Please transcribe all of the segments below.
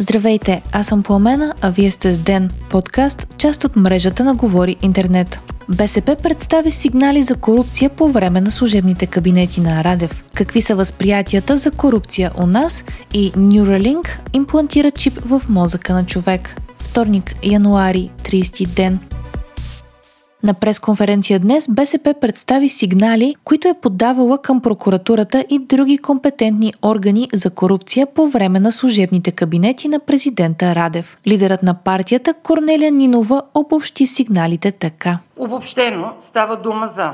Здравейте, аз съм Пламена, а вие сте с Ден, подкаст, част от мрежата на Говори Интернет. БСП представи сигнали за корупция по време на служебните кабинети на Радев. Какви са възприятията за корупция у нас и Neuralink имплантира чип в мозъка на човек. Вторник, януари, 30 ден. На пресконференция днес БСП представи сигнали, които е подавала към прокуратурата и други компетентни органи за корупция по време на служебните кабинети на президента Радев. Лидерът на партията Корнелия Нинова обобщи сигналите така. Обобщено става дума за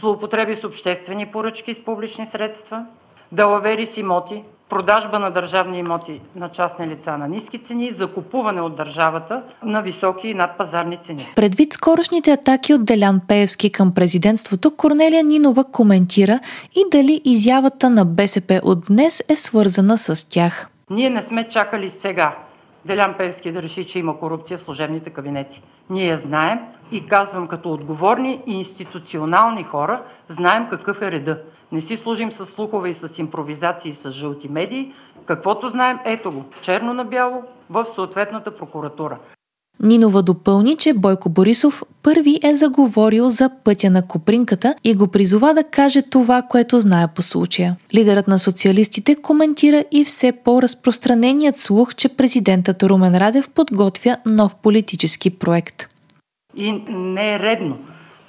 злоупотреби с обществени поръчки с публични средства, далавери с имоти, продажба на държавни имоти на частни лица на ниски цени закупуване от държавата на високи и надпазарни цени. Предвид скорошните атаки от Делян Пеевски към президентството, Корнелия Нинова коментира и дали изявата на БСП от днес е свързана с тях. Ние не сме чакали сега Делян Певски да реши, че има корупция в служебните кабинети. Ние знаем и казвам като отговорни и институционални хора, знаем какъв е реда. Не си служим с слухове и с импровизации с жълти медии. Каквото знаем, ето го, черно на бяло, в съответната прокуратура. Нинова допълни, че Бойко Борисов първи е заговорил за пътя на Копринката и го призова да каже това, което знае по случая. Лидерът на социалистите коментира и все по-разпространеният слух, че президентът Румен Радев подготвя нов политически проект. И не е редно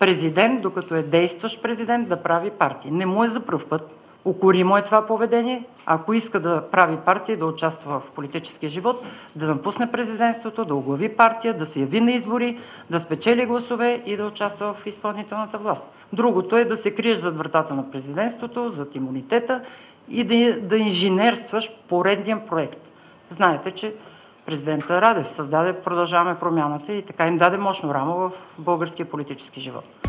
президент, докато е действащ президент, да прави партия. Не му е за пръв път. Укоримо е това поведение. Ако иска да прави партия, да участва в политическия живот, да напусне президентството, да оглави партия, да се яви на избори, да спечели гласове и да участва в изпълнителната власт. Другото е да се криеш зад вратата на президентството, зад имунитета и да, да инженерстваш поредния проект. Знаете, че президента Радев създаде Продължаваме промяната и така им даде мощно рамо в българския политически живот.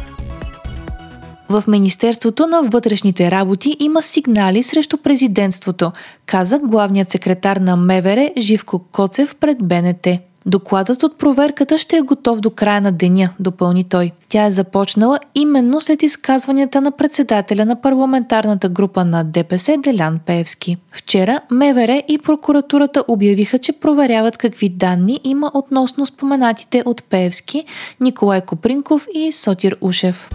В Министерството на вътрешните работи има сигнали срещу президентството, каза главният секретар на МВР Живко Коцев пред БНТ. Докладът от проверката ще е готов до края на деня, допълни той. Тя е започнала именно след изказванията на председателя на парламентарната група на ДПС Делян Пеевски. Вчера МВР и прокуратурата обявиха, че проверяват какви данни има относно споменатите от Пеевски, Николай Копринков и Сотир Ушев.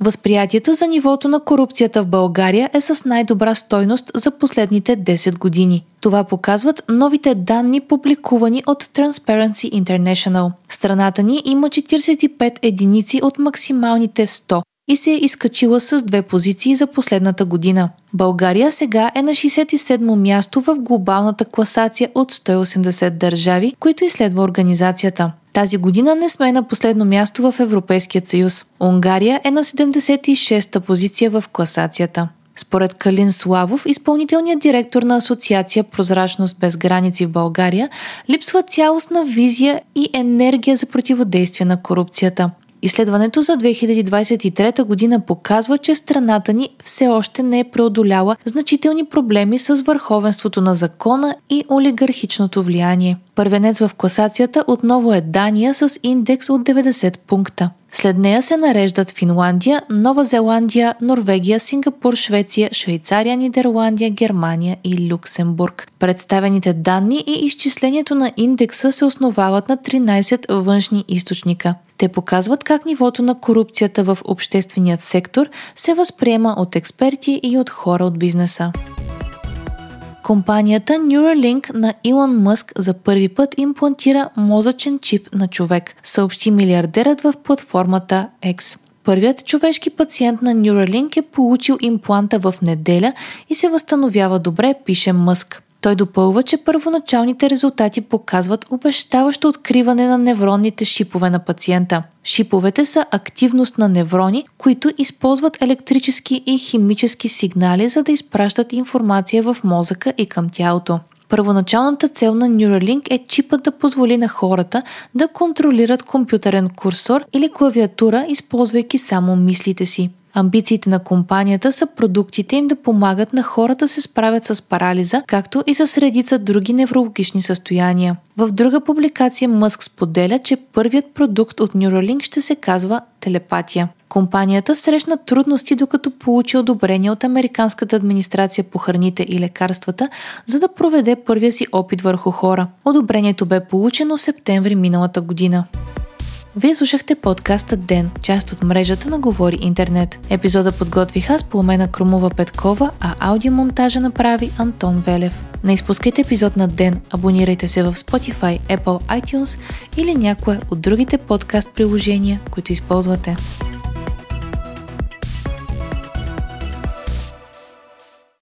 Възприятието за нивото на корупцията в България е с най-добра стойност за последните 10 години. Това показват новите данни, публикувани от Transparency International. Страната ни има 45 единици от максималните 100 и се е изкачила с две позиции за последната година. България сега е на 67-мо място в глобалната класация от 180 държави, които изследва организацията. Тази година не сме на последно място в Европейският съюз. Унгария е на 76-та позиция в класацията. Според Калин Славов, изпълнителният директор на Асоциация Прозрачност без граници в България, липсва цялостна визия и енергия за противодействие на корупцията. Изследването за 2023 година показва, че страната ни все още не е преодоляла значителни проблеми с върховенството на закона и олигархичното влияние. Първенец в класацията отново е Дания с индекс от 90 пункта. След нея се нареждат Финландия, Нова Зеландия, Норвегия, Сингапур, Швеция, Швейцария, Нидерландия, Германия и Люксембург. Представените данни и изчислението на индекса се основават на 13 външни източника. Те показват как нивото на корупцията в общественият сектор се възприема от експерти и от хора от бизнеса. Компанията Neuralink на Илон Мъск за първи път имплантира мозъчен чип на човек, съобщи милиардерът в платформата X. Първият човешки пациент на Neuralink е получил импланта в неделя и се възстановява добре, пише Мъск. Той допълва, че първоначалните резултати показват обещаващо откриване на невронните шипове на пациента. Шиповете са активност на неврони, които използват електрически и химически сигнали, за да изпращат информация в мозъка и към тялото. Първоначалната цел на Neuralink е чипът да позволи на хората да контролират компютърен курсор или клавиатура, използвайки само мислите си. Амбициите на компанията са продуктите им да помагат на хората да се справят с парализа, както и с редица други неврологични състояния. В друга публикация Мъск споделя, че първият продукт от Neuralink ще се казва телепатия. Компанията срещна трудности докато получи одобрение от Американската администрация по храните и лекарствата, за да проведе първия си опит върху хора. Одобрението бе получено септември миналата година. Вие слушахте подкаста Ден, част от мрежата на Говори Интернет. Епизода подготвих аз по умена Крумова Петкова, а аудиомонтажа направи Антон Велев. Не изпускайте епизод на Ден, абонирайте се в Spotify, Apple, iTunes или някое от другите подкаст приложения, които използвате.